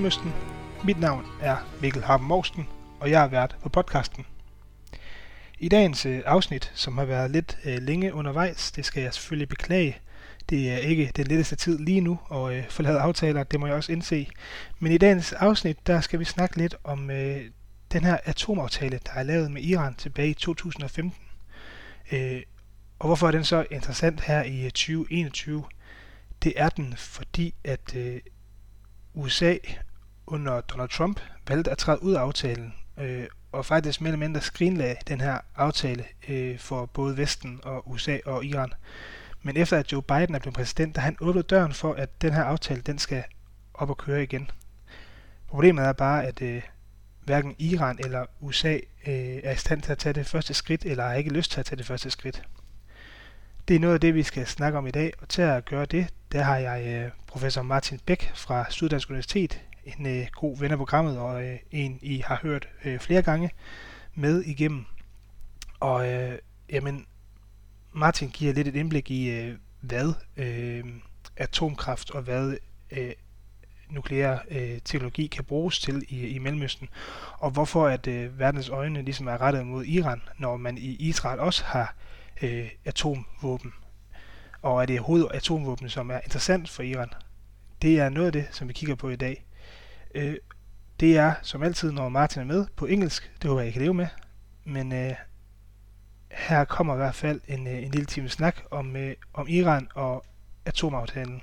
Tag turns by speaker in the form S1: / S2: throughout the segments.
S1: Mellemøsten. Mit navn er Mikkel Harpen Morsten, og jeg er vært på podcasten. I dagens øh, afsnit, som har været lidt øh, længe undervejs, det skal jeg selvfølgelig beklage. Det er ikke den letteste tid lige nu at øh, forlade aftaler, det må jeg også indse. Men i dagens afsnit, der skal vi snakke lidt om øh, den her atomaftale, der er lavet med Iran tilbage i 2015. Øh, og hvorfor er den så interessant her i øh, 2021? Det er den, fordi at øh, USA under Donald Trump valgte at træde ud af aftalen, øh, og faktisk mere eller mindre skrinlagde den her aftale øh, for både Vesten og USA og Iran. Men efter at Joe Biden er blevet præsident, der han åbnet døren for, at den her aftale den skal op og køre igen. Problemet er bare, at øh, hverken Iran eller USA øh, er i stand til at tage det første skridt, eller har ikke lyst til at tage det første skridt. Det er noget af det, vi skal snakke om i dag, og til at gøre det, der har jeg øh, professor Martin Bæk fra Syddansk Universitet, en øh, god ven af programmet, og øh, en, I har hørt øh, flere gange med igennem. Og øh, jamen, Martin giver lidt et indblik i, øh, hvad øh, atomkraft og hvad øh, nukleær øh, teknologi kan bruges til i, i Mellemøsten, og hvorfor at øh, verdens øjne ligesom er rettet mod Iran, når man i Israel også har øh, atomvåben, og er det overhovedet atomvåben, som er interessant for Iran. Det er noget af det, som vi kigger på i dag. Øh, det er, som altid, når Martin er med, på engelsk. Det håber jeg, I kan leve med. Men øh, her kommer i hvert fald en, øh, en lille time snak om, øh, om Iran og atomaftalen.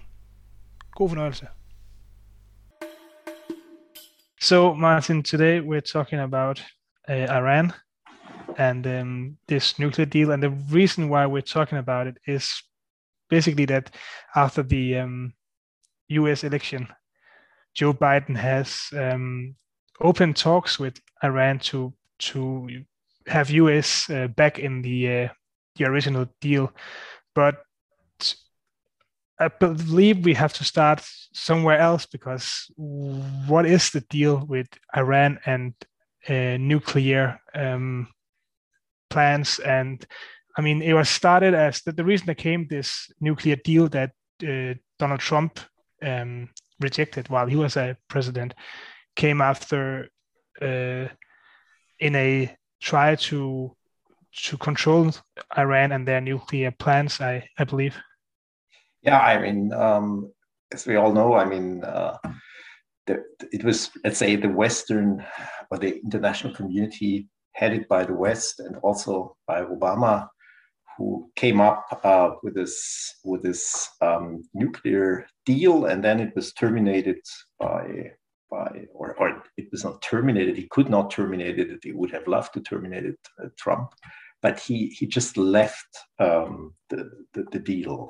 S1: God fornøjelse. So, Martin, today we're talking about uh, Iran and um, this nuclear deal. And the reason why we're talking about it is basically that after the um, US election, Joe Biden has um, opened talks with Iran to to have US uh, back in the uh, the original deal, but I believe we have to start somewhere else because what is the deal with Iran and uh, nuclear um, plans? And I mean, it was started as the, the reason there came this nuclear deal that uh, Donald Trump um, rejected while he was a president came after uh, in a try to to control Iran and their nuclear plans. I I believe.
S2: Yeah, I mean, um, as we all know, I mean, uh, the, it was let's say the Western or the international community headed by the West and also by Obama who came up uh, with this with this um, nuclear deal, and then it was terminated by by or, or it was not terminated. He could not terminate it. He would have loved to terminate it, uh, Trump, but he he just left um, the, the, the deal,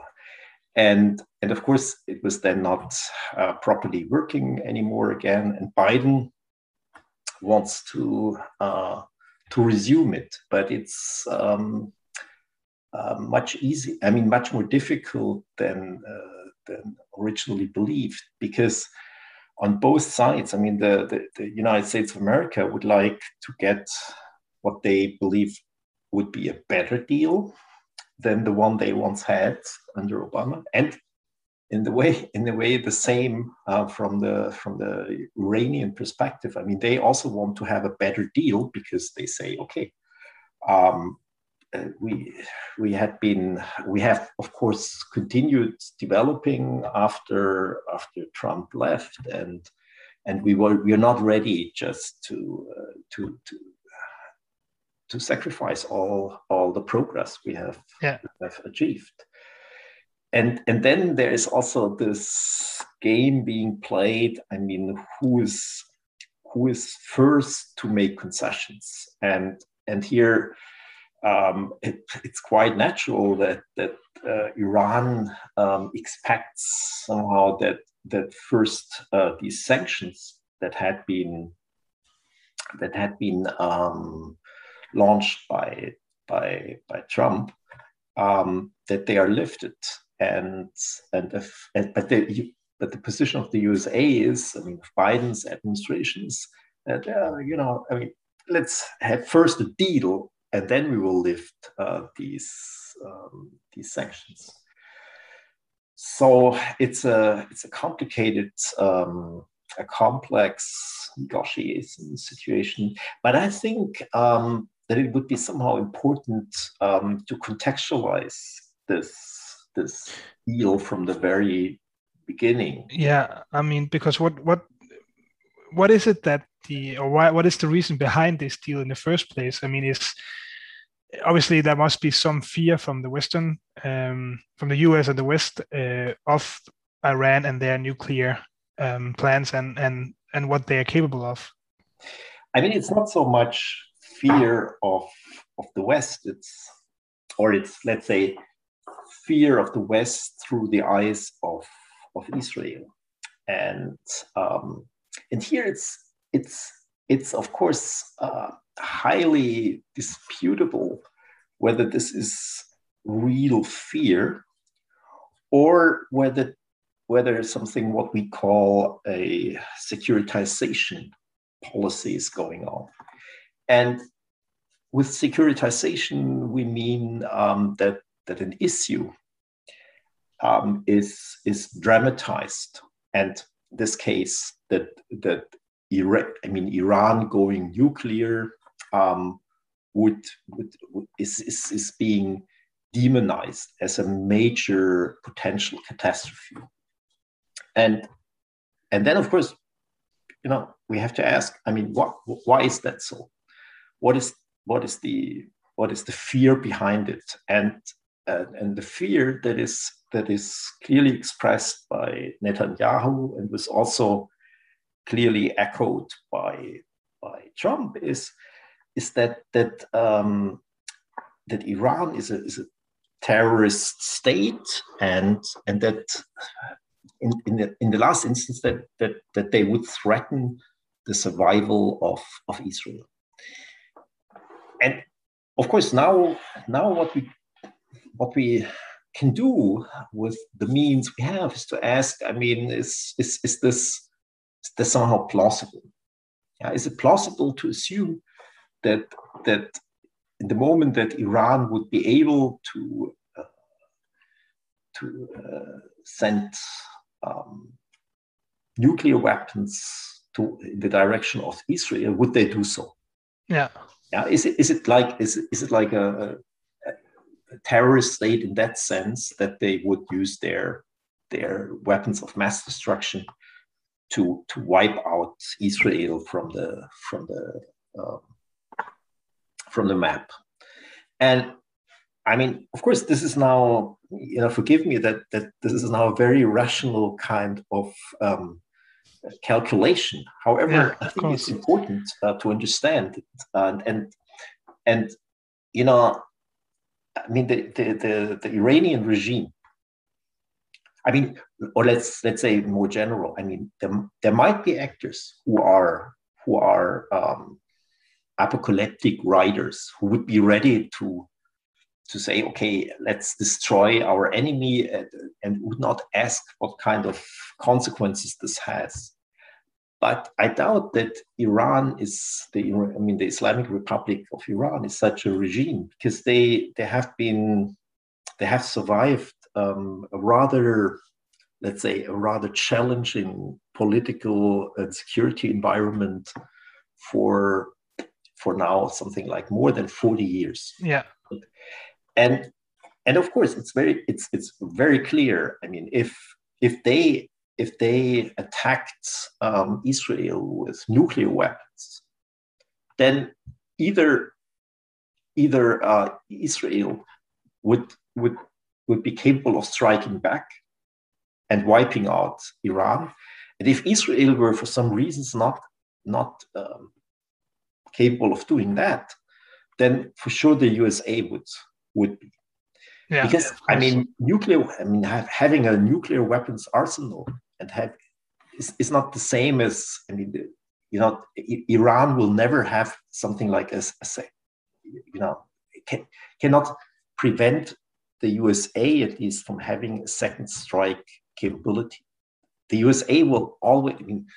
S2: and and of course it was then not uh, properly working anymore again. And Biden wants to uh, to resume it, but it's um, uh, much easy. I mean, much more difficult than uh, than originally believed because on both sides, I mean, the, the, the United States of America would like to get what they believe would be a better deal than the one they once had under Obama, and in the way in the way the same uh, from the from the Iranian perspective. I mean, they also want to have a better deal because they say, okay, um, we we had been we have of course continued developing after after Trump left and and we were we are not ready just to uh, to to to sacrifice all all the progress we have, yeah. have achieved and and then there is also this game being played i mean who is who is first to make concessions and and here um, it, it's quite natural that that uh, Iran um, expects somehow that that first uh, these sanctions that had been that had been um, launched by by by Trump um, that they are lifted. And and if and, but the but the position of the USA is I mean Biden's administrations that uh, you know I mean let's have first a deal and then we will lift uh, these um, these sanctions. so it's a it's a complicated um, a complex negotiation situation but i think um, that it would be somehow important um, to contextualize this this deal from the very beginning
S1: yeah i mean because what what what is it that the or why what is the reason behind this deal in the first place i mean is obviously there must be some fear from the Western, um, from the US and the West uh, of Iran and their nuclear um, plans and and and what they are capable of.
S2: I mean, it's not so much fear of of the West. It's or it's let's say fear of the West through the eyes of of Israel, and um, and here it's it's it's of course. Uh, highly disputable whether this is real fear or whether whether something what we call a securitization policy is going on. And with securitization, we mean um, that, that an issue um, is, is dramatized. And this case, that, that Iran, I mean, Iran going nuclear um, would, would, would is, is, is being demonized as a major potential catastrophe. And and then of course, you know, we have to ask, I mean, what why is that so? What is what is the what is the fear behind it? And uh, and the fear that is that is clearly expressed by Netanyahu and was also clearly echoed by by Trump is is that that um, that Iran is a, is a terrorist state and and that in, in the in the last instance that that that they would threaten the survival of of Israel. And of course now now what we what we can do with the means we have is to ask, I mean, is is, is this this somehow plausible? Yeah, is it plausible to assume that that in the moment that Iran would be able to uh, to uh, send um, nuclear weapons to in the direction of Israel, would they do so?
S1: Yeah.
S2: Yeah. Is it is it like is it, is it like a, a, a terrorist state in that sense that they would use their their weapons of mass destruction to to wipe out Israel from the from the um, from the map. And I mean, of course, this is now, you know, forgive me that that this is now a very rational kind of um, calculation. However, yeah, I think course. it's important uh, to understand and and and you know, I mean, the, the the the Iranian regime. I mean, or let's let's say more general. I mean, there, there might be actors who are who are um, apocalyptic writers who would be ready to to say, okay, let's destroy our enemy and, and, would not ask what kind of consequences this has. But I doubt that Iran is the, I mean, the Islamic Republic of Iran is such a regime because they they have been, they have survived um, a rather, let's say, a rather challenging political and security environment for for now something like more than 40 years.
S1: Yeah.
S2: And and of course it's very it's it's very clear. I mean, if if they if they attacked um, Israel with nuclear weapons, then either either uh, Israel would would would be capable of striking back and wiping out Iran, and if Israel were for some reasons not not um, capable of doing that, then for sure the USA would would be. Yeah, because I mean, nuclear. I mean, have, having a nuclear weapons arsenal and have is, is not the same as I mean, the, you know, Iran will never have something like a, a you know, can, cannot prevent the USA at least from having a second strike capability. The USA will always. I mean,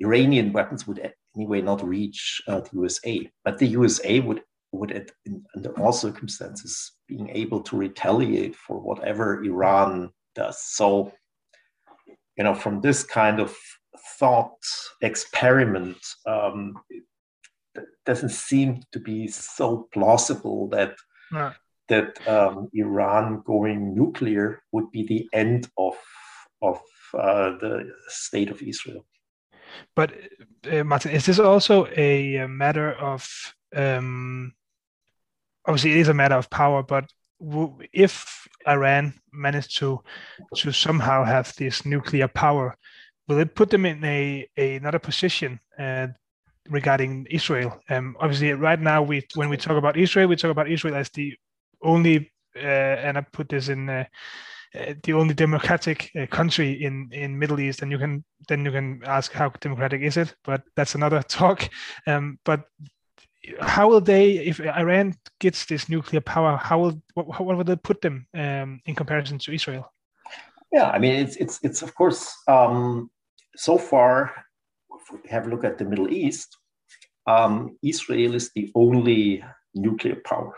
S2: Iranian weapons would anyway not reach uh, the USA. But the USA would would in, under all circumstances being able to retaliate for whatever Iran does. So, you know, from this kind of thought experiment, um, it doesn't seem to be so plausible that. That um, Iran going nuclear would be the end of of uh, the state of Israel.
S1: But uh, Martin, is this also a, matter of um, obviously it is a matter of power, but if Iran managed to to somehow have this nuclear power, will it put them in a, a another position uh, regarding Israel? Um, obviously, right now we when we talk about Israel, we talk about Israel as the only uh, and I put this in. Uh, uh, the only democratic uh, country in in Middle East, and you can then you can ask how democratic is it, but that's another talk. Um, but how will they, if Iran gets this nuclear power, how will what, will they put them um, in comparison to Israel?
S2: Yeah, I mean it's it's it's of course um, so far. If we have a look at the Middle East, um, Israel is the only nuclear power,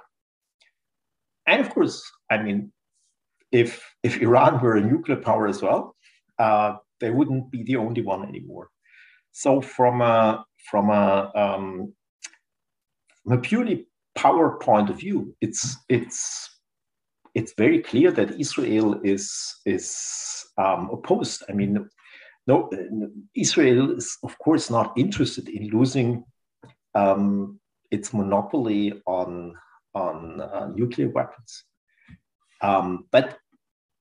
S2: and of course, I mean, if if Iran were a nuclear power as well, uh, they wouldn't be the only one anymore. So from a from a um, from a purely power point of view, it's it's it's very clear that Israel is is um, opposed. I mean, no, Israel is of course not interested in losing um, its monopoly on on uh, nuclear weapons. Um, but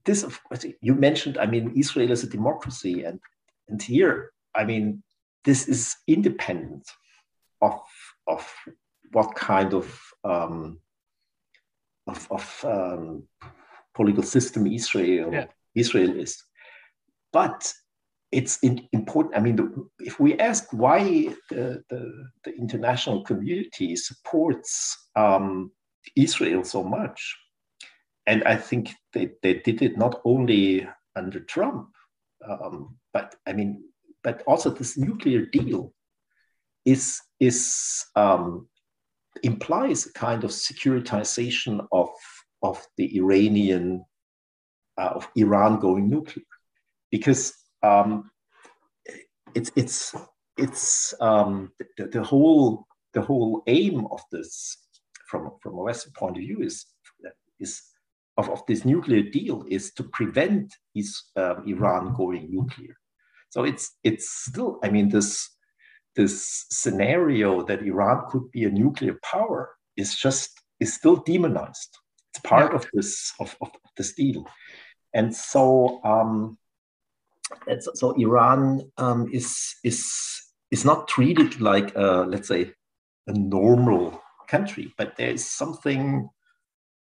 S2: this, of course, you mentioned. I mean, Israel is a democracy, and and here, I mean, this is independent of of what kind of um, of, of um, political system Israel yeah. Israel is. But it's in, important. I mean, the, if we ask why the, the, the international community supports um, Israel so much, and I think they, they did it not only under Trump, um, but I mean, but also this nuclear deal is is um, implies a kind of securitization of, of the Iranian, uh, of Iran going nuclear. Because um, it's, it's, it's um, the, the, whole, the whole aim of this, from, from a Western point of view, is, is of, of this nuclear deal is to prevent is, um, Iran going nuclear. So it's, it's still, I mean, this this scenario that Iran could be a nuclear power is just is still demonized. It's part yeah. of this of, of this deal, and so um, so Iran um, is is is not treated like a, let's say a normal country, but there is something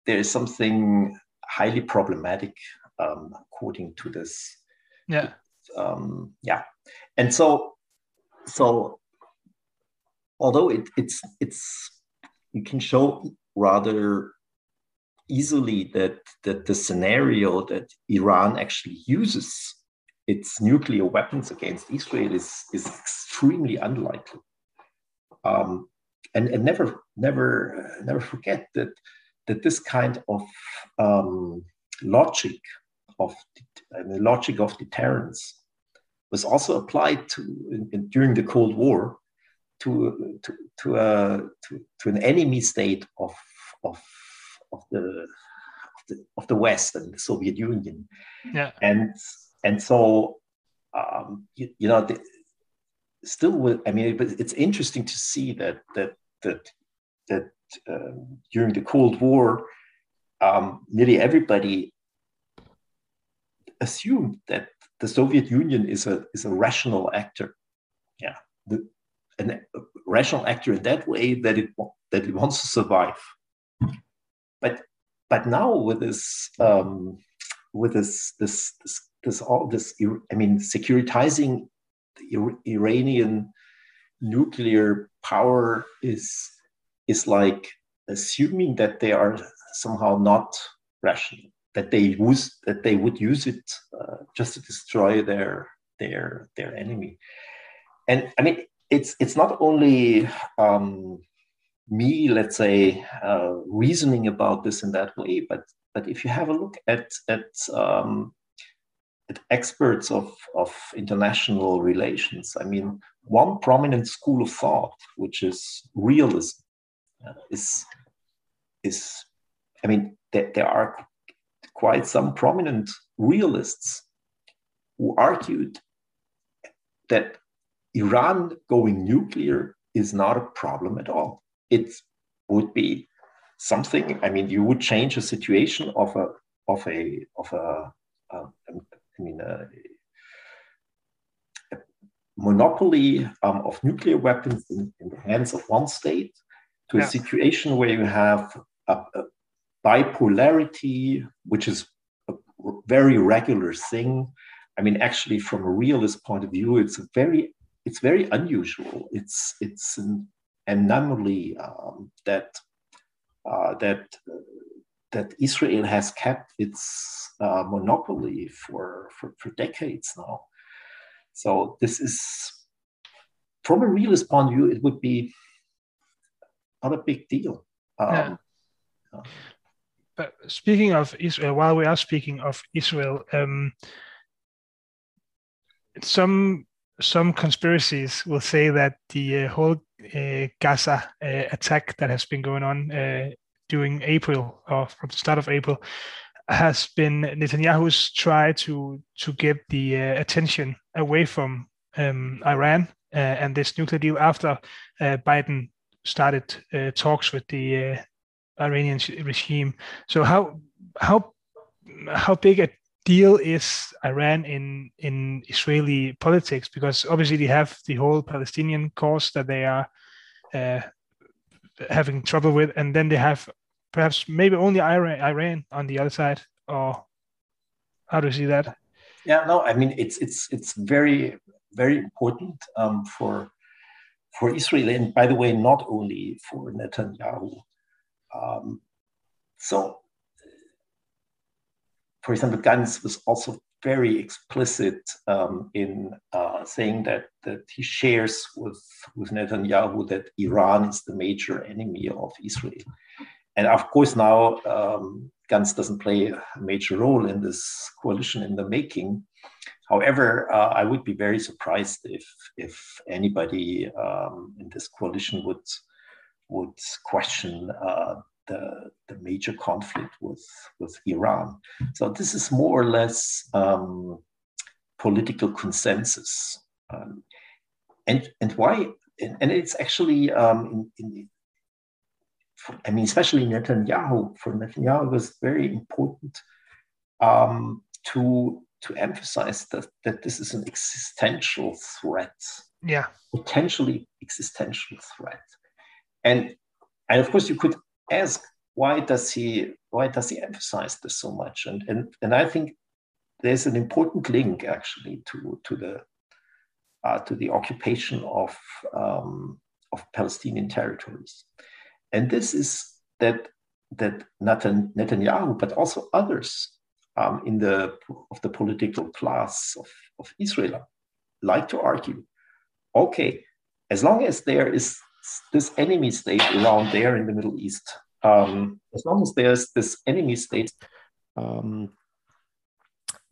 S2: there is something highly problematic um, according to this.
S1: Yeah.
S2: Um, yeah, and so so although it, it's it's you can show rather easily that that the scenario that Iran actually uses its nuclear weapons against Israel is is extremely unlikely. Um, and, and never never never forget that that this kind of um, logic of the logic of deterrence was also applied to in, in, during the Cold War to to to, a, to, to an enemy state of of of the, of the of the West and the Soviet Union.
S1: Yeah.
S2: And and so um, you, you know the, still with, I mean it's interesting to see that that that that uh, during the Cold War um, nearly everybody assumed that the Soviet Union is a is a rational actor. Yeah, the, a rational actor in that way that it that it wants to survive. But but now with this um, with this this this this all this I mean securitizing the Iranian nuclear power is is like assuming that they are somehow not rational that they use that they would use it uh, just to destroy their their their enemy. And i mean it's it's not only um, me, let's say, uh, reasoning about this in that way, but but if you have a look at at um, at experts of, of international relations, I mean, one prominent school of thought, which is realism, uh, is, is, I mean, there, there are quite some prominent realists who argued that Iran going nuclear is not a problem at all. It would be something. I mean, you would change a situation of a of a of a uh, I mean a monopoly um, of nuclear weapons in, in, the hands of one state to yeah. a situation where you have a, a bipolarity, which is a very regular thing. I mean, actually, from a realist point of view, it's a very it's very unusual. It's it's an anomaly um, that uh, that that Israel has kept its uh, monopoly for, for, for decades now. So this is, from a realist point of view, it would be not a big deal. Um, yeah.
S1: Uh, but speaking of Israel, while we are speaking of Israel, um, some some conspiracies will say that the uh, whole uh, Gaza uh, attack that has been going on uh, during April or from the start of April has been Netanyahu's try to to get the uh, attention away from um, Iran uh, and this nuclear deal after Biden started talks with the Iranian regime. So how how how big a deal is Iran in in Israeli politics? Because obviously they have the whole Palestinian cause that they are uh, having trouble with, and then they have perhaps maybe only Iran, Iran on the other side. Or how do you see that?
S2: Yeah, no, I mean it's it's it's very very important um, for for Israel, and by the way, not only for Netanyahu. Um, so for example, Gantz was also very explicit um, in uh, saying that that he shares with with Netanyahu that Iran is the major enemy of Israel, and of course now um, Gantz doesn't play a major role in this coalition in the making. However, uh, I would be very surprised if if anybody um, in this coalition would would question uh, the, the major conflict with, with Iran. So this is more or less um, political consensus. Um, and, and why? And, and it's actually, um, in, in, I mean, especially Netanyahu, for Netanyahu, it was very important um, to, to emphasize that, that this is an existential threat.
S1: Yeah.
S2: Potentially existential threat. And, and of course, you could ask why does he why does he emphasize this so much? And and and I think there's an important link actually to to the uh, to the occupation of um, of Palestinian territories, and this is that that Netanyahu, but also others um, in the of the political class of, of Israel like to argue, okay, as long as there is this enemy state around there in the Middle East, um, as long as there's this enemy state, um,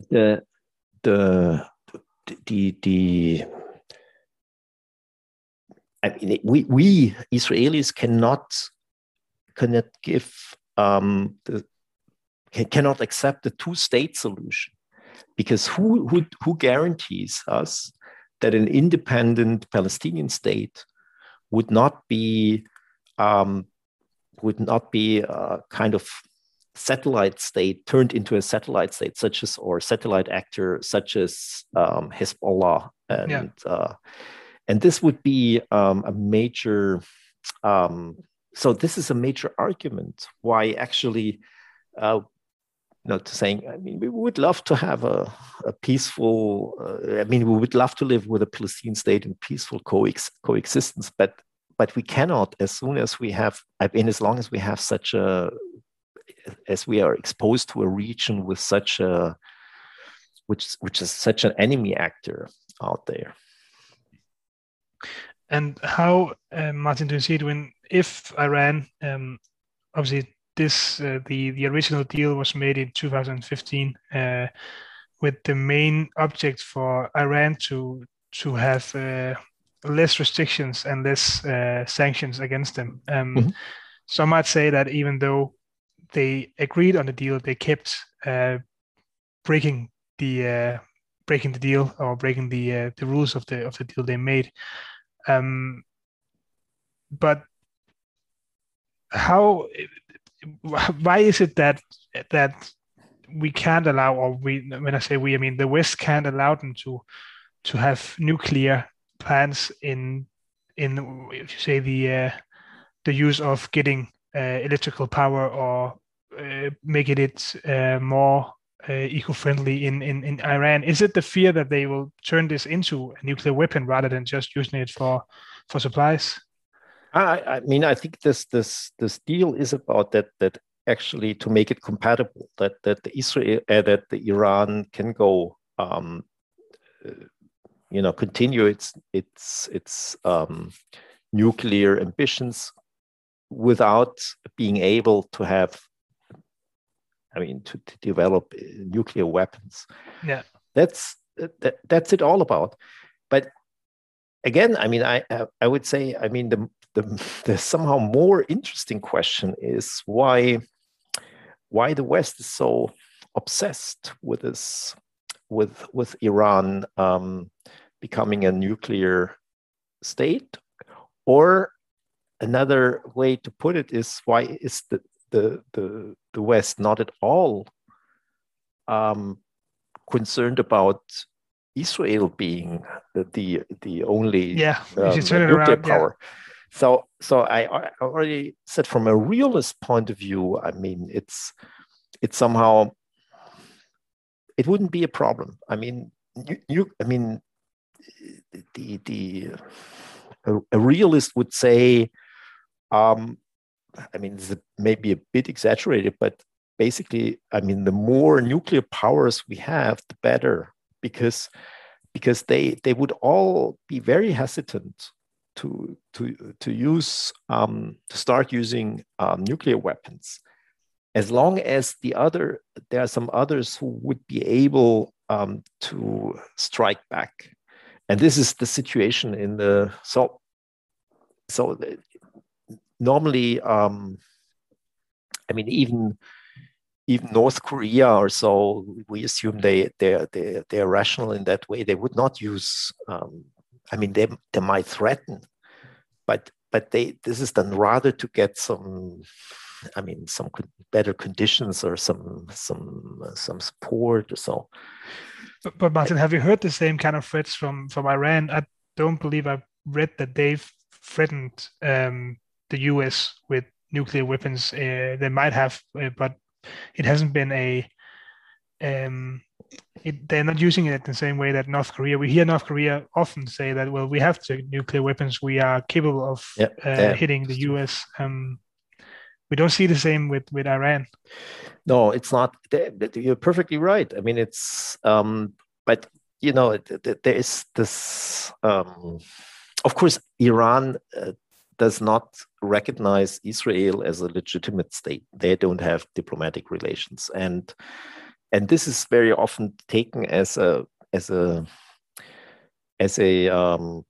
S2: the the the the I mean, we we Israelis cannot cannot give um, the cannot accept the two-state solution because who who who guarantees us that an independent Palestinian state would not be um, would not be a kind of satellite state turned into a satellite state, such as or satellite actor such as um, Hezbollah, and yeah. uh, and this would be um, a major. Um, so this is a major argument why actually. Uh, to saying, I mean, we would love to have a, a peaceful, uh, I mean, we would love to live with a Palestinian state in peaceful coex- coexistence, but but we cannot as soon as we have i mean as long as we have such a as we are exposed to a region with such a which which is such an enemy actor out there
S1: and how uh, martin do you see it when if iran um, obviously this uh, the the original deal was made in 2015 uh, with the main object for Iran to to have uh, less restrictions and less uh, sanctions against them. Um, mm-hmm. Some might say that even though they agreed on the deal, they kept uh, breaking the uh, breaking the deal or breaking the uh, the rules of the of the deal they made. Um, but how? Why is it that that we can't allow, or we when I say we, I mean the West can't allow them to to have nuclear plans in in if you say the uh, the use of getting uh, electrical power or uh, making it uh, more uh, eco-friendly in, in in Iran. Is it the fear that they will turn this into a nuclear weapon rather than just using it for for supplies?
S2: I, I mean, I think this this this deal is about that that actually to make it compatible that that the Israel uh, that the Iran can go um, uh, you know continue its its its um, nuclear ambitions without being able to have I mean to, to develop uh, nuclear weapons.
S1: Yeah.
S2: That's that, that's it all about. But again, I mean I I would say I mean the the, the somehow more interesting question is why why the West is so obsessed with this, with with Iran um, becoming a nuclear state, or another way to put it is why is the the the, the West not at all um, concerned about Israel being the the only
S1: yeah um, nuclear
S2: around, power. Yeah. So, so I, I already said from a realist point of view, I mean, it's it's somehow it wouldn't be a problem. I mean, you, you I mean, the the a, a realist would say, um, I mean, it's maybe a bit exaggerated, but basically, I mean, the more nuclear powers we have, the better, because because they they would all be very hesitant to to to use um, to start using um, nuclear weapons. As long as the other there are some others who would be able um, to strike back. And this is the situation in the so so normally um, i mean even even north korea or so we assume they they they they're rational in that way they would not use um, I mean, they, they might threaten, but but they this is done rather to get some, I mean, some better conditions or some some some support or so.
S1: But, but Martin, have you heard the same kind of threats from from Iran? I don't believe I've read that they've threatened um, the U.S. with nuclear weapons. Uh, they might have, uh, but it hasn't been a um, it, they're not using it in the same way that North Korea. We hear North Korea often say that, well, we have nuclear weapons. We are capable of uh, yeah. hitting the U.S. Um, we don't see the same with with Iran.
S2: No, it's not. You're perfectly right. I mean, it's um, but you know, there is this. Um, of course, Iran uh, does not recognize Israel as a legitimate state. They don't have diplomatic relations, and and this is very often taken as a as a as a um,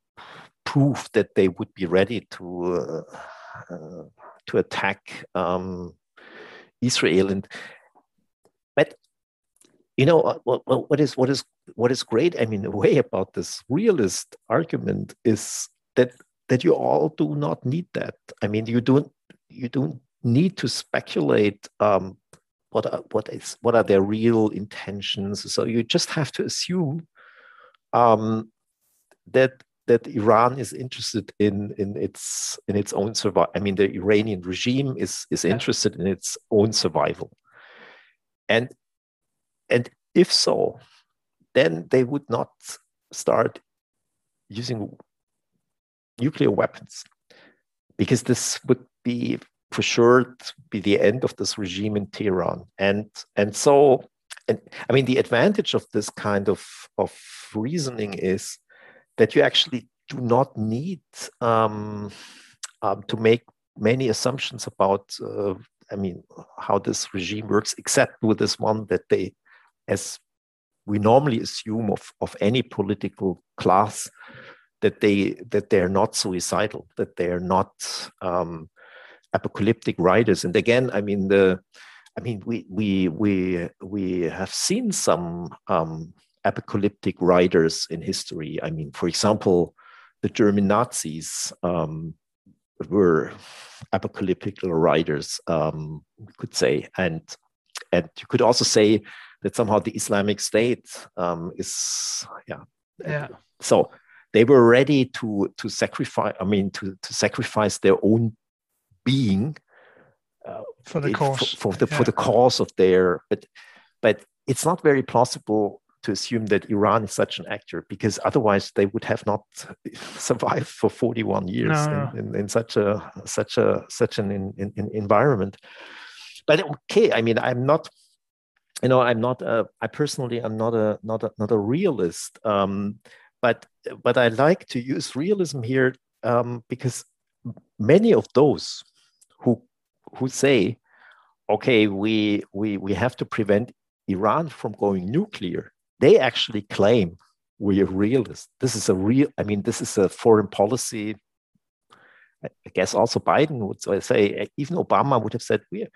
S2: proof that they would be ready to uh, uh, to attack um, Israel. And but you know uh, what, what is what is what is great? I mean, the way about this realist argument is that that you all do not need that. I mean, you don't you don't need to speculate um, what are, what is what are their real intentions so you just have to assume um, that that Iran is interested in in its in its own survival. I mean, the Iranian regime is is interested in its own survival, and and if so, then they would not start using nuclear weapons because this would be for sure be the end of this regime in Tehran. And and so and I mean the advantage of this kind of, of reasoning is that you actually do not need um, um, to make many assumptions about uh, I mean how this regime works, except with this one that they as we normally assume of, of any political class that they that they're not suicidal, that they're not um, apocalyptic writers. And again, I mean the I mean we we we we have seen some um, apocalyptic writers in history. I mean, for example, the German Nazis um, were apocalyptic writers, um, we could say, and and you could also say that somehow the Islamic State um, is yeah
S1: yeah.
S2: So they were ready to to sacrifice. I mean, to to sacrifice their own being
S1: uh, for the cause
S2: for, for the yeah. for the cause of their. But but it's not very plausible to assume that Iran is such an actor because otherwise they would have not survived for 41 years no. in, in, in, such a such a such an in, in, environment. But okay, I mean, I'm not, you know, I'm not. A, I personally, I'm not a not a not a realist. Um, but but I like to use realism here um, because many of those who who say, okay, we we we have to prevent Iran from going nuclear they actually claim we are realists. This is a real, I mean, this is a foreign policy. I guess also Biden would say, even Obama would have said, we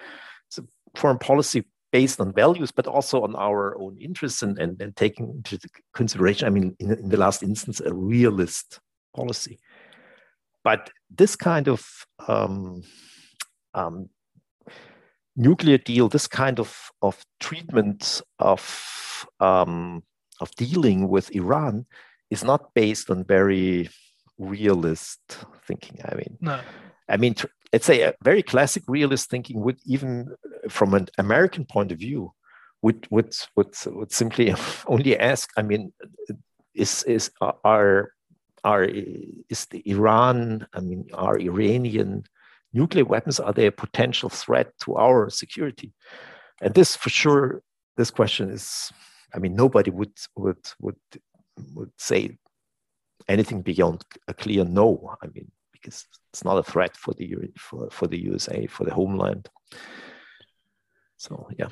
S2: it's a foreign policy based on values, but also on our own interests and, and, and taking into consideration, I mean, in, in the last instance, a realist policy. But this kind of um, um, nuclear deal, this kind of, of treatment of, um, of dealing with Iran is not based on very realist thinking. I mean,
S1: no.
S2: I mean, let's say a very classic realist thinking would even uh, from an American point of view would would would, would simply only ask, I mean, uh, is is uh, are are is the Iran, I mean, are Iranian nuclear weapons are they a potential threat to our security? And this for sure this question is i mean nobody would would would would say anything beyond a clear no i mean because it's not a threat for the for, for the usa for the homeland so yeah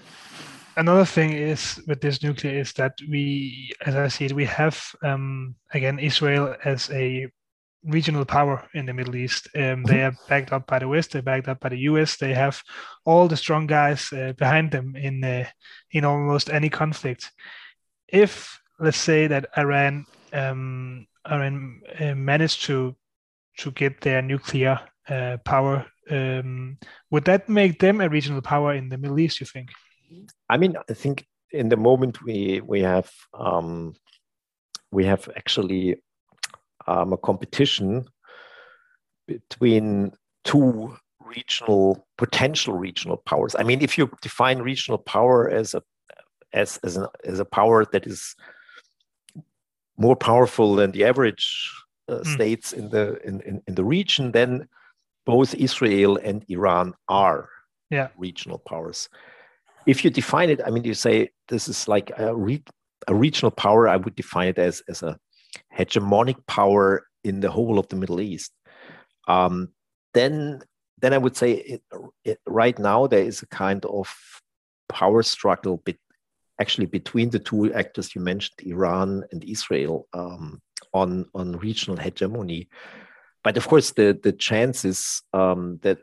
S1: another thing is with this nuclear is that we as i see it we have um, again israel as a regional power in the Middle East. Um, they mm-hmm. are backed up by the West. They're backed up by the US. They have all the strong guys uh, behind them in uh, in almost any conflict. If let's say that Iran um, Iran uh, managed to to get their nuclear uh, power, um, would that make them a regional power in the Middle East? You think?
S2: I mean, I think in the moment we we have um, we have actually um, a competition between two regional potential regional powers. I mean, if you define regional power as a as as, an, as a power that is more powerful than the average uh, mm. states in the in, in, in, the region, then both Israel and Iran are
S1: yeah.
S2: regional powers. If you define it, I mean, you say this is like a, re, a regional power. I would define it as as a hegemonic power in the whole of the Middle East, um, then then I would say it, it, right now there is a kind of power struggle bit, actually between the two actors you mentioned, Iran and Israel, um, on on regional hegemony. But of course, the the chances um, that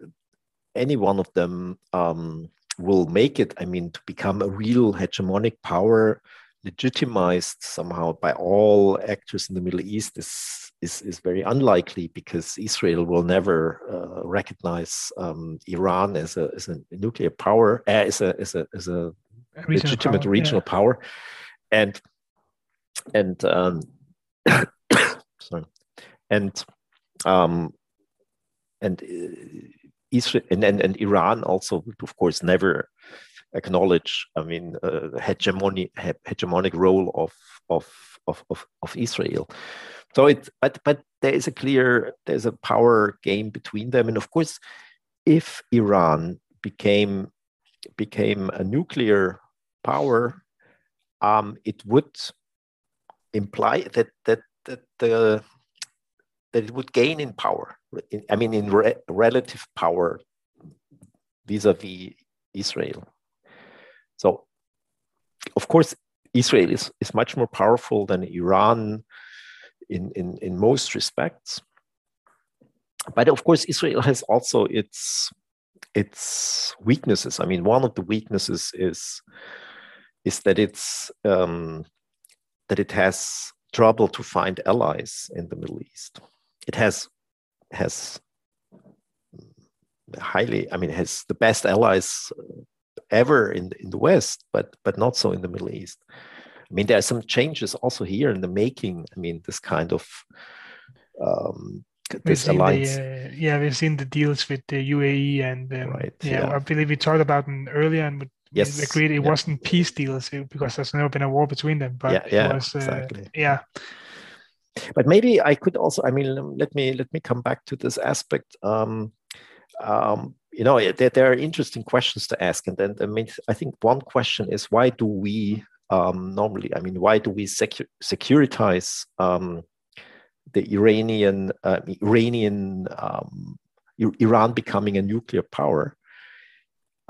S2: any one of them um, will make it, I mean, to become a real hegemonic power legitimized somehow by all actors in the Middle East is is, is very unlikely because Israel will never uh, recognize um, Iran as a, as a nuclear power, uh, as a as a as a regional legitimate power, regional yeah. power, and and um, sorry, and um, and uh, Israel and, and and Iran also would of course never acknowledge, I mean, uh, hegemony, hegemonic role of, of, of, of, of Israel. So it, but, but there is a clear, there's a power game between them. And of course, if Iran became, became a nuclear power, um, it would imply that, that, that the, that it would gain in power. I mean, in re relative power vis-a-vis -vis Israel. So, of course, Israel is, is much more powerful than Iran in, in, in most respects. But of course, Israel has also its its weaknesses. I mean, one of the weaknesses is is that it's um, that it has trouble to find allies in the Middle East. It has has highly, I mean, has the best allies ever in the, in the West, but but not so in the Middle East. I mean, there are some changes also here in the making. I mean, this kind of um, this alliance.
S1: The, uh, yeah, we've seen the deals with the UAE and um, right, yeah, yeah, I believe we talked about them earlier and yes, agreed it yeah. wasn't peace deals because there's never been a war between them. But
S2: yeah, yeah,
S1: was,
S2: uh, exactly.
S1: Yeah.
S2: But maybe I could also. I mean, let me let me come back to this aspect. Um, um, you know, there, there are interesting questions to ask, and then I mean, I think one question is why do we um, normally? I mean, why do we secu- securitize um, the Iranian uh, Iranian um, Iran becoming a nuclear power?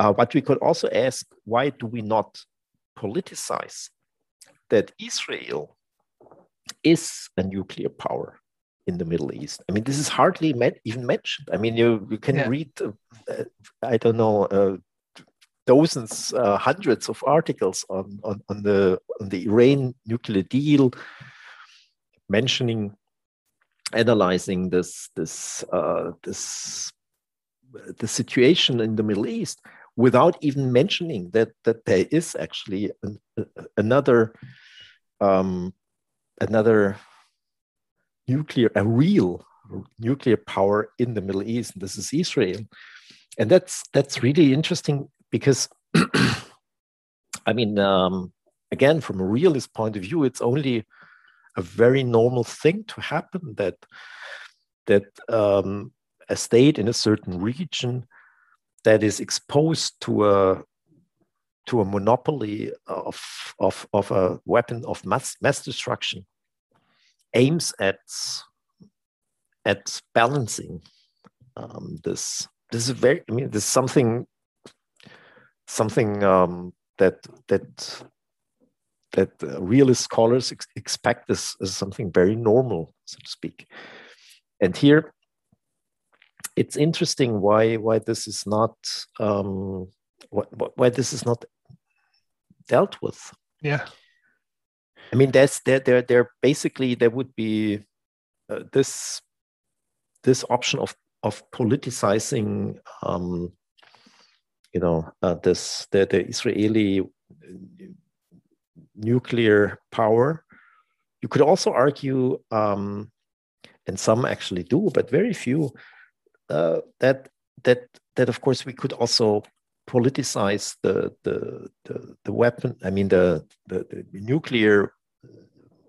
S2: Uh, but we could also ask, why do we not politicize that Israel is a nuclear power in the Middle East? I mean, this is hardly met, even mentioned. I mean, you, you can yeah. read, uh, I don't know, uh, dozens, uh, hundreds of articles on, on, on, the, on the Iran nuclear deal, mentioning, analyzing this, this, uh, this the situation in the Middle East without even mentioning that that there is actually an, another um, another nuclear a real nuclear power in the Middle East. And this is Israel, and that's that's really interesting because I mean um, again from a realist point of view, it's only a very normal thing to happen that that um, a state in a certain region that is exposed to a to a monopoly of, of, of a weapon of mass, mass destruction aims at at balancing um, this. This is very i mean this is something something um, that that that realist scholars ex expect this as something very normal so to speak. And here it's interesting why why this is not um, why, why this is not dealt with.
S1: Yeah,
S2: I mean that's there there there basically there would be uh, this this option of of politicizing um, you know uh, this the, the Israeli uh, nuclear power. You could also argue, um, and some actually do, but very few, uh, that that that of course we could also politicize the the the, the weapon. I mean the, the, the nuclear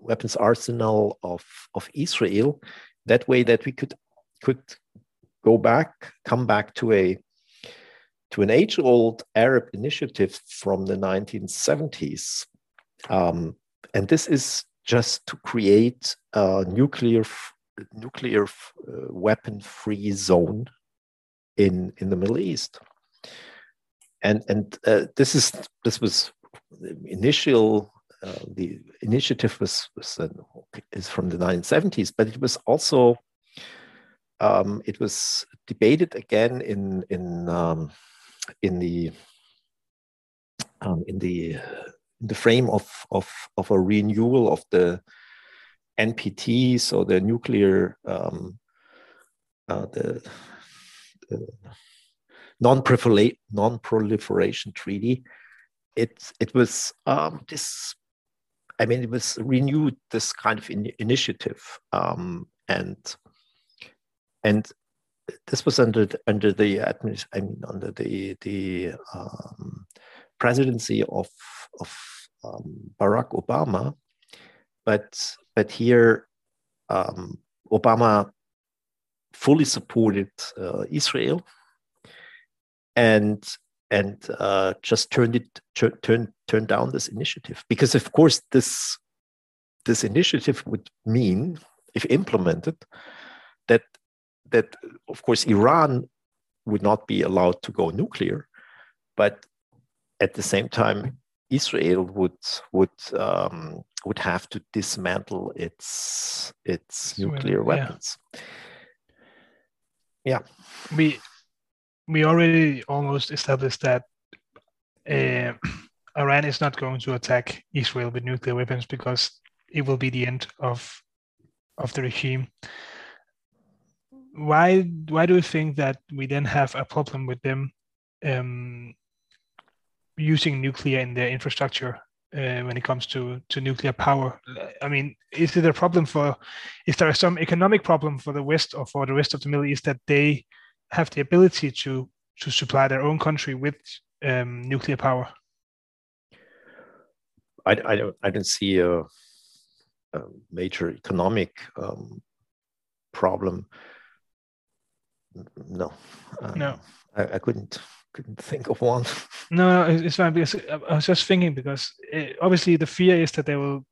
S2: weapons arsenal of of Israel. That way that we could could go back, come back to a to an age-old Arab initiative from the 1970s, um, and this is just to create a nuclear nuclear uh, weapon free zone in in the Middle East. And and uh, this is this was initial uh, the initiative was, was uh, is from the 1970s, but it was also um, it was debated again in in um, in the um, in the in the frame of of of a renewal of the NPT, so the nuclear, um, uh, the, the non-proliferation, non-proliferation treaty, it it was um, this. I mean, it was renewed this kind of in, initiative, um, and and this was under the, under the administ- I mean, under the the um, presidency of of um, Barack Obama, but but here um, Obama fully supported uh, Israel and and uh, just turned it turned turned down this initiative. Because of course this this initiative would mean if implemented that that of course Iran would not be allowed to go nuclear. But at the same time Israel would would um, would have to dismantle its its nuclear weapons. Yeah.
S1: yeah. we we already almost established that uh, Iran is not going to attack Israel with nuclear weapons because it will be the end of of the regime. Why why do you think that we then have a problem with them um, using nuclear in their infrastructure uh, when it comes to to nuclear power? I mean, is it a problem for? Is there some economic problem for the West or for the rest of the Middle East that they have the ability to to supply their own country with um, nuclear power?
S2: I, I don't I don't see a, a major economic um, problem. No,
S1: um, no,
S2: I, I, couldn't couldn't think of one.
S1: No, no, it's fine because I was just thinking because it, obviously the fear is that they will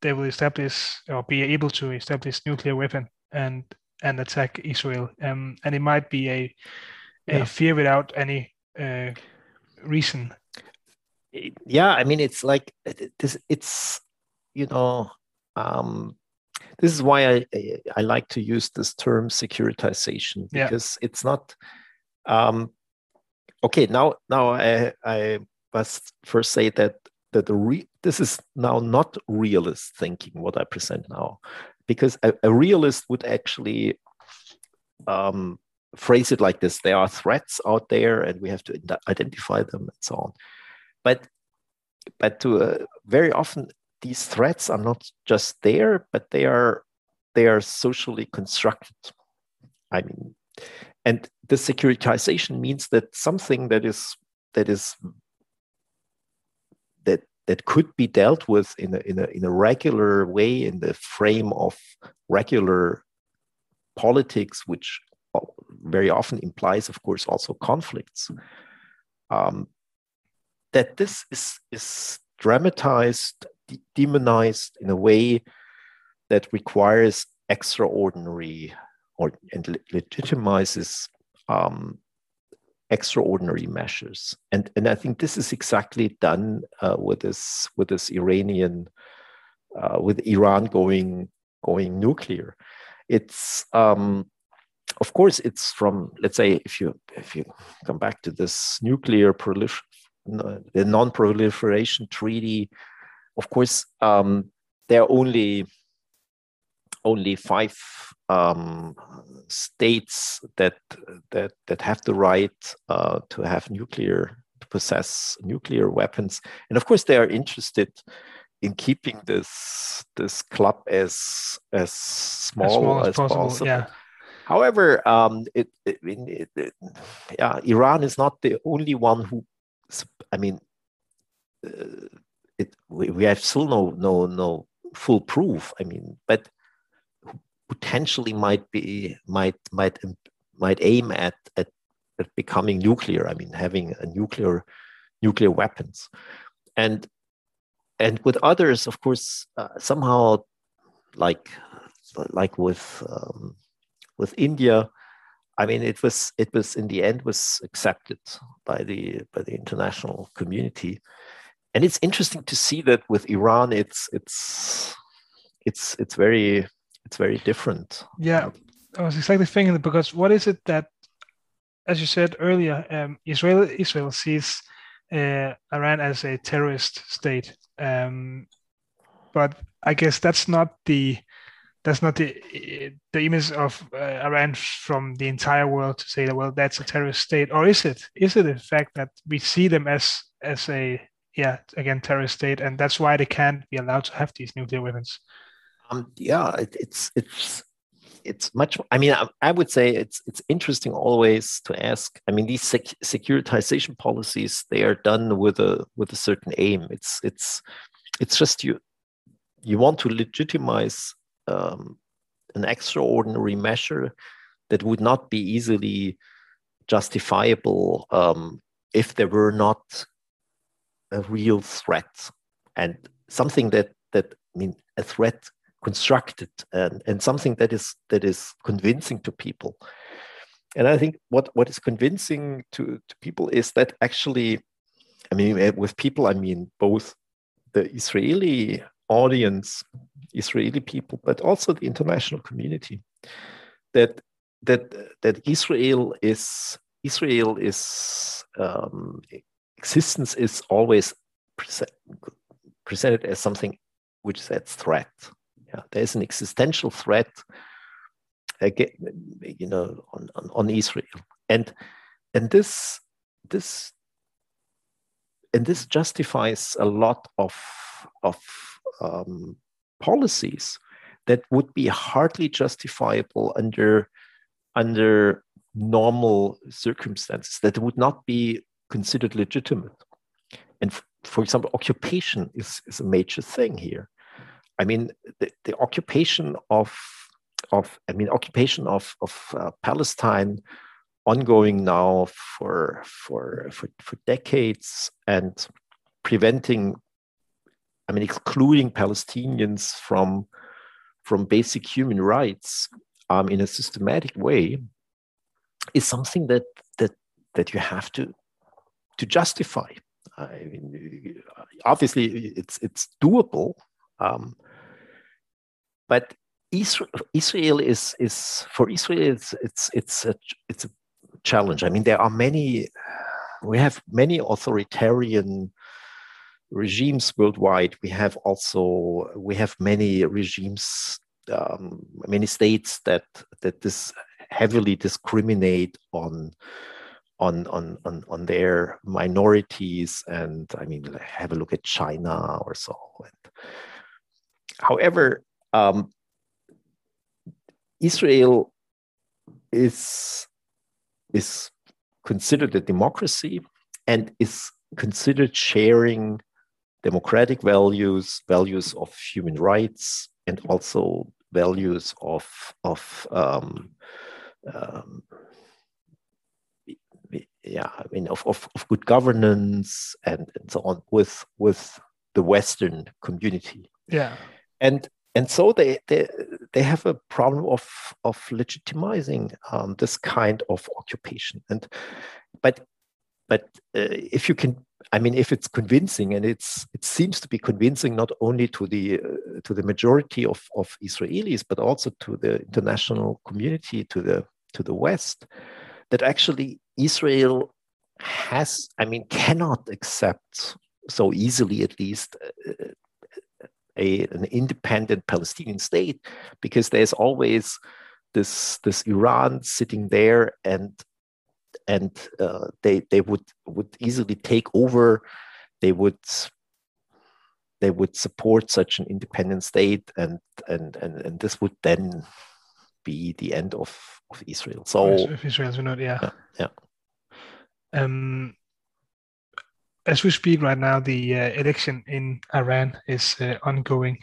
S1: they will establish or be able to establish nuclear weapon and and attack Israel. Um, and it might be a a yeah. fear without any uh, reason.
S2: Yeah, I mean, it's like this. It's you know, um, this is why I I like to use this term securitization because yeah. it's not. Um, okay, now now I I must first say that that the re- this is now not realist thinking what I present now, because a, a realist would actually um, phrase it like this there are threats out there and we have to identify them and so on. But but to uh, very often these threats are not just there but they are they are socially constructed. I mean and the securitization means that something that is that is that that could be dealt with in a, in a, in a regular way in the frame of regular politics which very often implies, of course, also conflicts. Um, that this is, is dramatized, de- demonized in a way that requires extraordinary or and legitimizes um, extraordinary measures. And, and I think this is exactly done uh, with this with this Iranian uh, with Iran going going nuclear. It's um, of course, it's from let's say if you if you come back to this nuclear prolifer the non-proliferation treaty, of course, um, there are only only five um, states that that that have the right uh, to have nuclear to possess nuclear weapons, and of course they are interested in keeping this this club as as small as, small as, as possible. possible.
S1: Yeah.
S2: However, um, it, it, it, it, yeah, Iran is not the only one who, I mean, uh, it, we, we have still no, no, no full proof. I mean, but potentially might be, might, might, might aim at, at, at becoming nuclear. I mean, having a nuclear, nuclear weapons. And, and with others, of course, uh, somehow like, like with, um, with India, I mean, it was it was in the end was accepted by the by the international community, and it's interesting to see that with Iran, it's it's it's it's very it's very different.
S1: Yeah, I was exactly thinking because what is it that, as you said earlier, um, Israel Israel sees uh, Iran as a terrorist state, um, but I guess that's not the that's not the the image of uh, Iran from the entire world to say that well that's a terrorist state or is it is it the fact that we see them as as a yeah again terrorist state and that's why they can't be allowed to have these nuclear weapons
S2: um, yeah it, it's it's it's much i mean I, I, would say it's it's interesting always to ask i mean these sec- securitization policies they are done with a with a certain aim. It's it's it's just you you want to legitimize um, an extraordinary measure that would not be easily justifiable um, if there were not a real threat. And something that that I mean a threat constructed and, and something that is that is convincing to people. And I think what, what is convincing to, to people is that actually I mean, eh, with people, I mean both the Israeli audience, Israeli people, but also the international community, that that that Israel is Israel is um, existence is always pre- presented as something which is at threat. Yeah, there is an existential threat again, you know, on, on, on Israel, and and this this and this justifies a lot of of um, policies that would be hardly justifiable under under normal circumstances that would not be considered legitimate. And for example occupation is, is a major thing here i mean the, the occupation of of i mean occupation of of uh, palestine ongoing now for for for, for decades and preventing i mean excluding palestinians from from basic human rights um, in a systematic way is something that that that you have to to justify. I mean, obviously, it's it's doable, um, but Israel, is is for Israel it's it's it's a it's a challenge. I mean, there are many. We have many authoritarian regimes worldwide. We have also we have many regimes, um, many states that that this heavily discriminate on on on on, on their minorities and i mean have a look at china or so and however um, israel is is considered a democracy and is considered sharing democratic values values of human rights and also values of of um, um, yeah, I mean, of, of, of good governance and, and so on with with the Western community.
S1: Yeah,
S2: and and so they they they have a problem of of legitimizing um, this kind of occupation. And but but uh, if you can I mean, if it's convincing, and it's it seems to be convincing not only to the uh, to the majority of, of Israelis, but also to the international community, to the to the West, that actually Israel has, I mean, cannot accept so easily, at least, uh, a, an independent Palestinian state, because there's always this this Iran sitting there and and uh, they they would would easily take over. They would they would support such an independent state, and and and, and this would then be the end of, of Israel. So
S1: if Israel's not, yeah.
S2: yeah, yeah.
S1: Um, as we speak right now, the uh, election in Iran is uh, ongoing.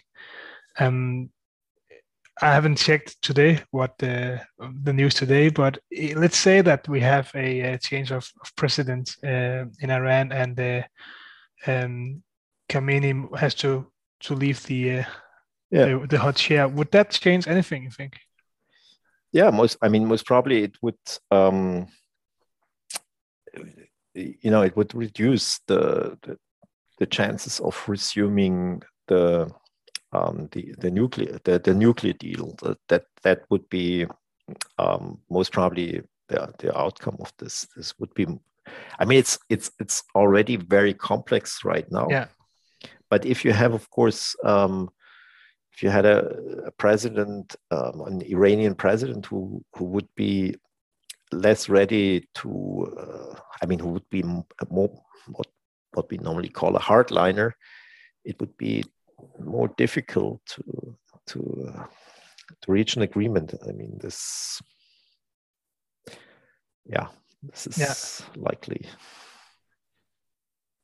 S1: Um, I haven't checked today what the the news today, but let's say that we have a, a change of, of president uh, in Iran, and uh, um, Khamenei has to to leave the, uh, yeah. the, the hot chair. Would that change anything? You think?
S2: yeah most i mean most probably it would um you know it would reduce the the, the chances of resuming the um the the nuclear the, the nuclear deal. That that would be um most probably the the outcome of this. This would be i mean it's it's it's already very complex right now.
S1: Yeah.
S2: But if you have of course um if you had a, a president, um, an Iranian president who, who would be less ready to, uh, I mean, who would be more what, what we normally call a hardliner, it would be more difficult to to uh, to reach an agreement. I mean, this, yeah, this is yeah. likely.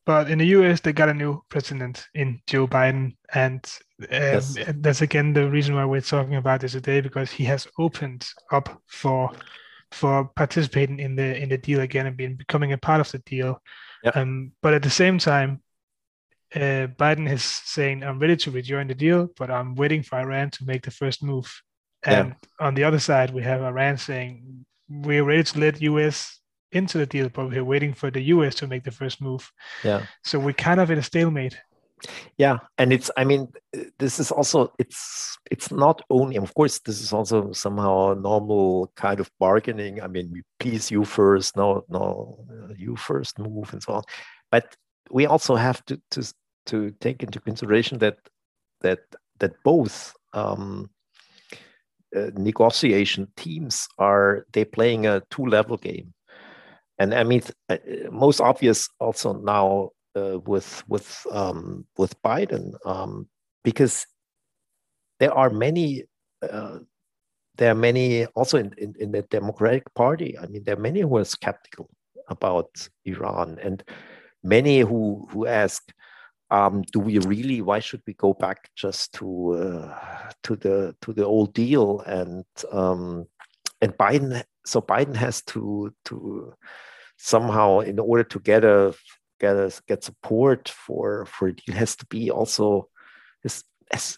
S1: But in the US, they got a new president in Joe Biden. And um, yes. that's again the reason why we're talking about this today, because he has opened up for for participating in the in the deal again and being becoming a part of the deal. Yep. Um, but at the same time, uh, Biden is saying, "I'm ready to rejoin the deal, but I'm waiting for Iran to make the first move." And on the other side, we have Iran saying, "We're ready to let US into the deal, but we're waiting for the US to make the first move.
S2: Yeah.
S1: So we're kind of in a stalemate.
S2: Yeah, and it's I mean this is also it's it's not only of course this is also somehow a normal kind of bargaining. I mean, please you first, no no you first move and so on. But we also have to to to take into consideration that that that both um, uh, negotiation teams are they playing a two level game and i mean uh, most obvious also now uh, with with um, with biden um, because there are many uh, there are many also in, in, in the democratic party i mean there are many who are skeptical about iran and many who who ask um, do we really why should we go back just to uh, to the to the old deal? And um, and Biden so Biden has to to somehow in order to get a get a get support for for it has to be also has, has,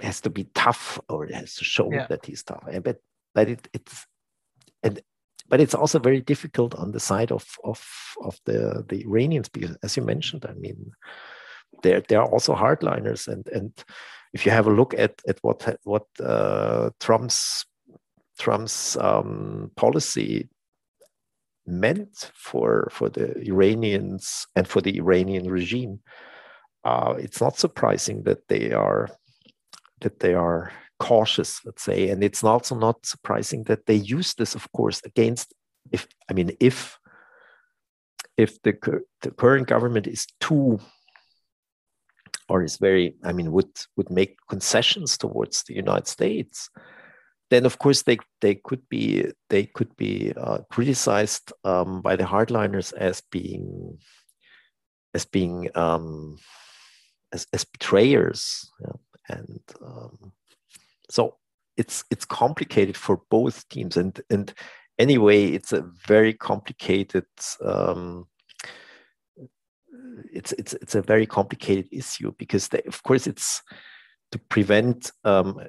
S2: has to be tough or it has to show yeah. that he's tough but but it, it's and but it's also very difficult on the side of of of the the Iranians because as you mentioned I mean there there are also hardliners and and if you have a look at at what what uh, Trump's Trump's um, policy meant for for the Iranians and for the Iranian regime, uh, it's not surprising that they are that they are cautious, let's say, and it's also not surprising that they use this, of course, against if I mean if if the the current government is too or is very, I mean, would would make concessions towards the United States, then of course they they could be they could be uh, criticized um, by the hardliners as being as being um, as, as betrayers, yeah. and um, so it's it's complicated for both teams, and and anyway, it's a very complicated um, it's it's it's a very complicated issue because they, of course it's to prevent um,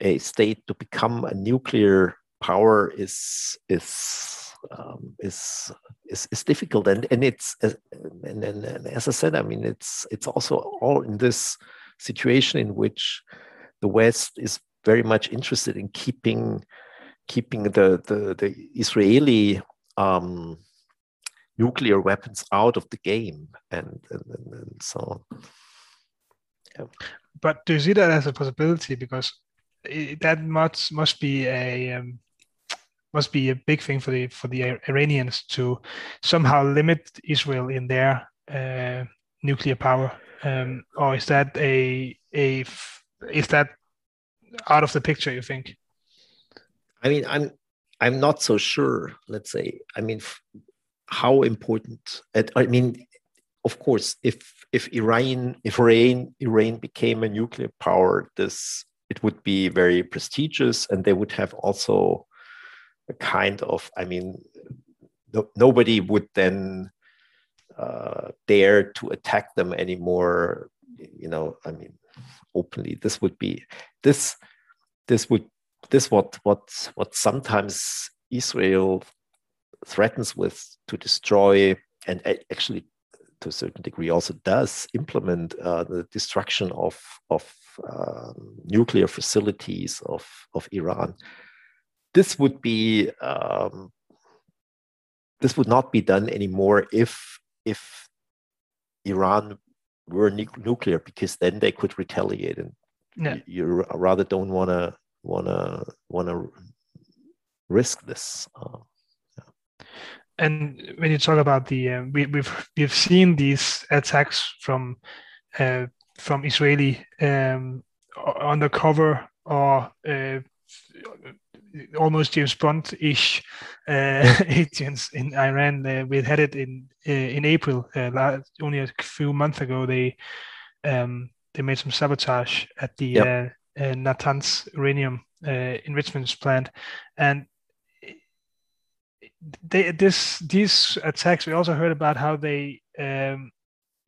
S2: a state to become a nuclear power is is um, is, is is difficult and and it's and, and, and as I said I mean it's it's also all in this situation in which the West is very much interested in keeping keeping the the, the Israeli um, nuclear weapons out of the game and, and, and, and so on.
S1: Yeah. But do you see that as a possibility? Because that must must be a um, must be a big thing for the for the Iranians to somehow limit Israel in their uh, nuclear power, um, or is that a a is that out of the picture? You think?
S2: I mean, I'm I'm not so sure. Let's say, I mean, how important i mean of course if if iran if iran iran became a nuclear power this it would be very prestigious and they would have also a kind of i mean no, nobody would then uh, dare to attack them anymore you know i mean openly. This would be this this would this what what what sometimes israel threatens with to destroy and actually to a certain degree also does implement uh, the destruction of of um, nuclear facilities of of Iran. This would be um, this would not be done anymore if if Iran were nu- nuclear because then they could retaliate and yeah. you, you, rather don't want to want to want to risk this. Uh,
S1: and when you talk about the uh, we, we've we've seen these attacks from uh, from Israeli um, undercover or uh, almost James Bond-ish uh, agents in Iran. Uh, we had it in uh, in April, last, only a few months ago. They um, they made some sabotage at the yep. Natanz uranium enrichment plant, and they, this these attacks we also heard about how they um,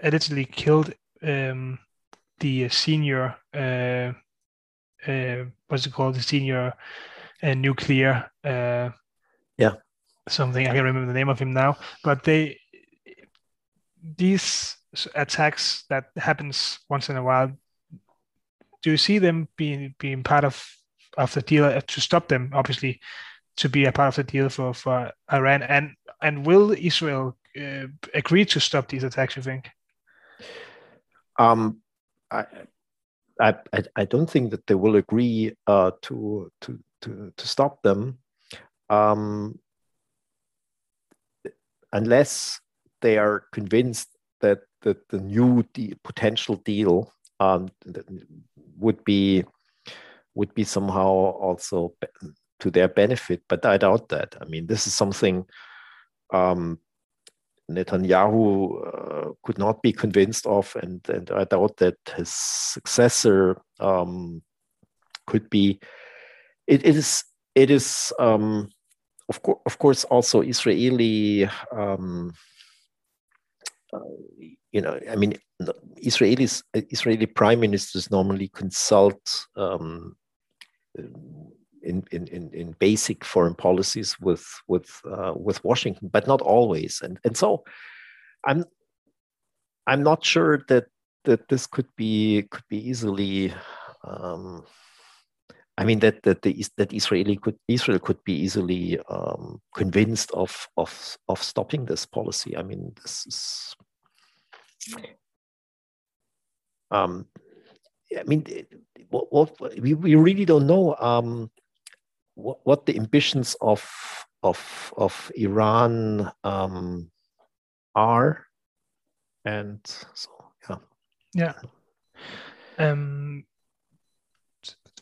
S1: allegedly killed um, the senior uh, uh, what's it called the senior uh, nuclear
S2: uh, yeah
S1: something I can't remember the name of him now, but they these attacks that happens once in a while. Do you see them being being part of of the deal uh, to stop them? Obviously, to be a part of the deal for for Iran, and and will Israel uh, agree to stop these attacks? You think?
S2: Um, I, I, I don't think that they will agree uh, to, to, to, to stop them um, unless they are convinced that, that the new de- potential deal um, would be would be somehow also to their benefit. But I doubt that. I mean, this is something um, Netanyahu uh, could not be convinced of, and, and I doubt that his successor um, could be. It, is it is um, of course of course also Israeli. Um, uh, you know, I mean, Israelis Israeli prime ministers normally consult um, in, in, in, in basic foreign policies with with uh, with Washington, but not always. And and so I'm I'm not sure that that this could be could be easily. Um, I mean that that the that Israeli could Israel could be easily um, convinced of of of stopping this policy. I mean this is. Um, I mean, what, what we, we really don't know. Um, what, what the ambitions of of of Iran um, are, and so yeah,
S1: yeah. Um,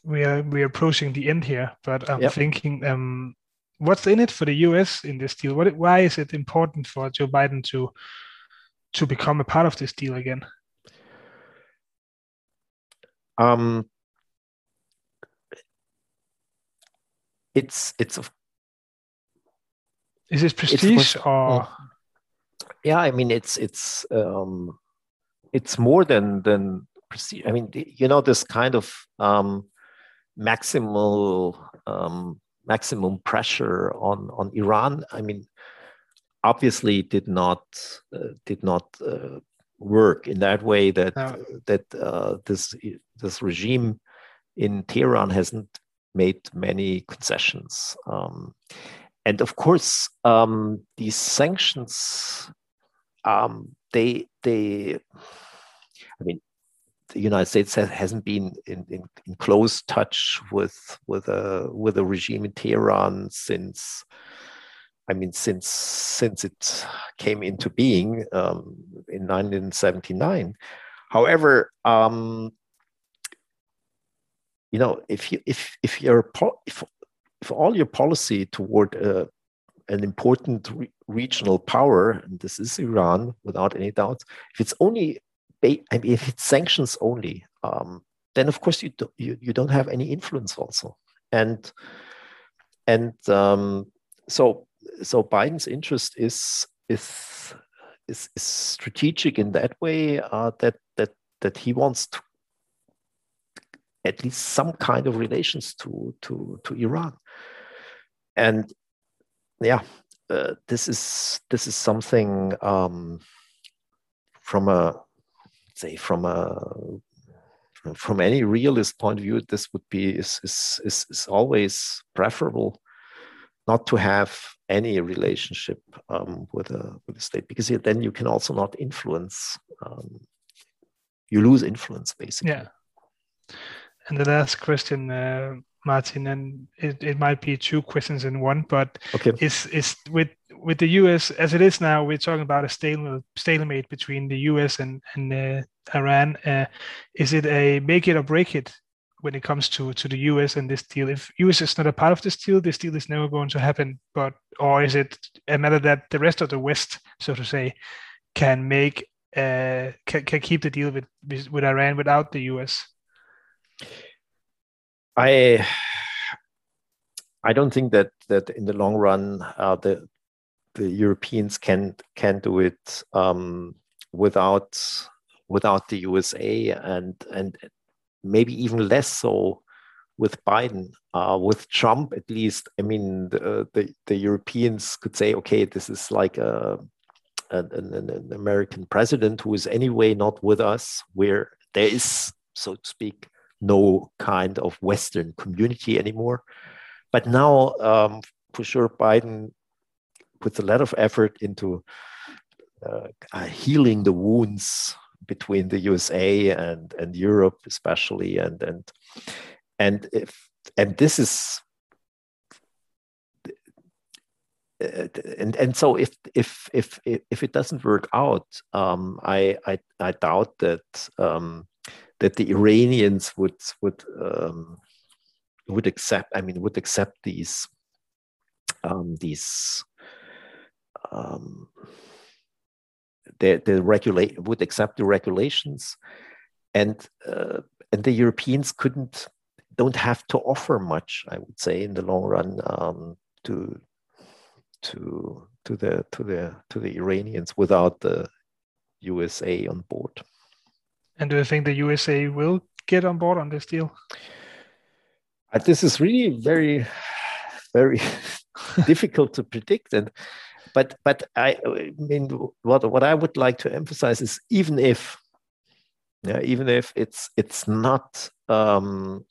S1: we are we are approaching the end here, but I'm yep. thinking, um, what's in it for the U.S. in this deal? What why is it important for Joe Biden to to become a part of this deal again?
S2: Um, it's it's
S1: is it prestige or
S2: yeah i mean it's it's um it's more than than prestige i mean you know this kind of um maximal um maximum pressure on on iran i mean obviously did not uh, did not uh, work in that way that no. that uh, this this regime in Tehran hasn't made many concessions. Um, and of course, um, these sanctions, um, they, they, I mean, the United States has, not been in, in, in, close touch with with a with a regime in Tehran since, I mean, since since it came into being um, in 1979. However, um, you know, if you if if you're if if all your policy toward uh, an important re- regional power, and this is Iran, without any doubt, if it's only I mean, if it's sanctions only, um, then of course you, do, you you don't have any influence also, and and um, so so Biden's interest is is is, is strategic in that way uh, that that that he wants to at least some kind of relations to to to Iran. And yeah, uh, this is this is something um, from a say from a from any realist point of view, this would be is is is, is always preferable not to have any relationship um, with a with a state because then you can also not influence. Um, you lose influence basically.
S1: Yeah. And the last question, uh, Martin, and it, it might be two questions in one, but
S2: okay.
S1: is is with with the U.S. as it is now, we're talking about a stalemate, stalemate between the U.S. and and uh, Iran. Uh, is it a make it or break it when it comes to to the U.S. and this deal? If U.S. is not a part of this deal, this deal is never going to happen. But or is it a matter that the rest of the West, so to say, can make uh, can, can keep the deal with with Iran without the U.S.
S2: I I don't think that that in the long run uh, the the Europeans can can do it um, without without the USA and and maybe even less so with Biden. Uh, with Trump, at least, I mean, the, the, the Europeans could say, okay, this is like a, an, an, an, American president who is anyway not with us, where there is, so to speak, no kind of Western community anymore. But now, um, for sure, Biden puts a lot of effort into uh, uh healing the wounds between the USA and, and Europe, especially, and and and if and this is and and so if if if if it doesn't work out, um, I, I I doubt that um, that the Iranians would would um, would accept. I mean, would accept these um, these um, the the regulate would accept the regulations, and uh, and the Europeans couldn't don't have to offer much. I would say in the long run um, to to to the to the to the Iranians without the USA on board.
S1: And do you think the USA will get on board on this deal?
S2: Uh, this is really very, very difficult to predict. And but but I, I mean, what what I would like to emphasize is even if, yeah, even if it's it's not, um,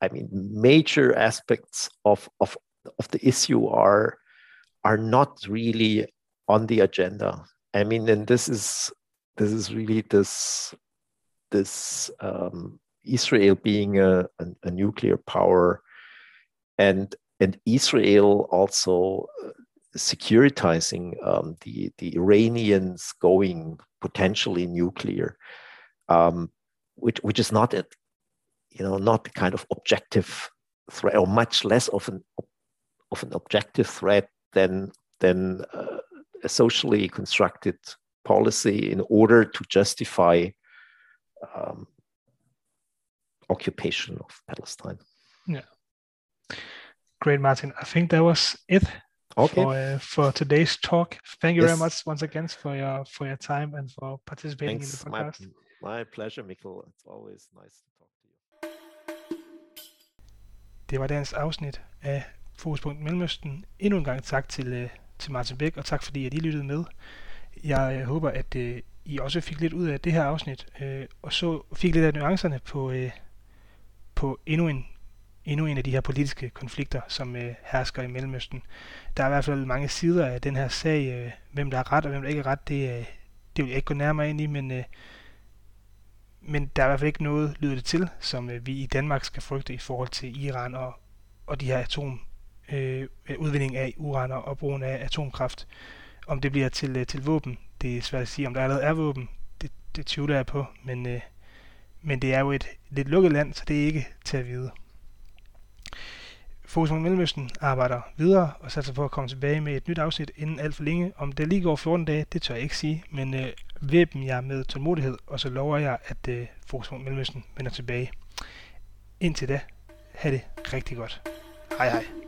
S2: I mean, major aspects of of of the issue are are not really on the agenda. I mean, and this is this is really this this um, Israel being a, a, a, nuclear power and and Israel also uh, securitizing um, the the Iranians going potentially nuclear, um, which which is not a, you know not the kind of objective threat or much less of an of an objective threat than than uh, a socially constructed policy in order to justify um, occupation of Palestine.
S1: Yeah. Great, Martin. I think that was it okay. for, uh, for today's talk. Thank you yes. very much once again for your for your time and for participating Thanks. in the podcast.
S2: My, my pleasure, Mikkel. It's always nice to talk to you.
S1: Det var dagens afsnit af Fokuspunkt Mellemøsten. Endnu en gang tak til, uh, til Martin Beck, og tak fordi at I lyttede med. Jeg uh, håber, at uh, I også fik lidt ud af det her afsnit, øh, og så fik lidt af nuancerne på, øh, på endnu en, endnu en af de her politiske konflikter, som øh, hersker i Mellemøsten. Der er i hvert fald mange sider af den her sag, øh, hvem der er ret og hvem der ikke er ret, det, øh, det vil jeg ikke gå nærmere ind i, men, øh, men der er i hvert fald ikke noget, lyder det til, som øh, vi i Danmark skal frygte i forhold til Iran og, og de her atom, øh, udvinding af uran og brugen af atomkraft. Om det bliver til, øh, til våben, det er svært at sige, om der allerede er våben. Det, det tvivler jeg på, men, øh, men det er jo et lidt lukket land, så det er ikke til at vide. Fokus på Mellemøsten arbejder videre og satser på at komme tilbage med et nyt afsnit inden alt for længe. Om det lige går 14 dage, det tør jeg ikke sige, men øh, væben jeg med tålmodighed, og så lover jeg, at øh, Fokus på Mellemøsten vender tilbage. Indtil da, have det rigtig godt. Hej hej.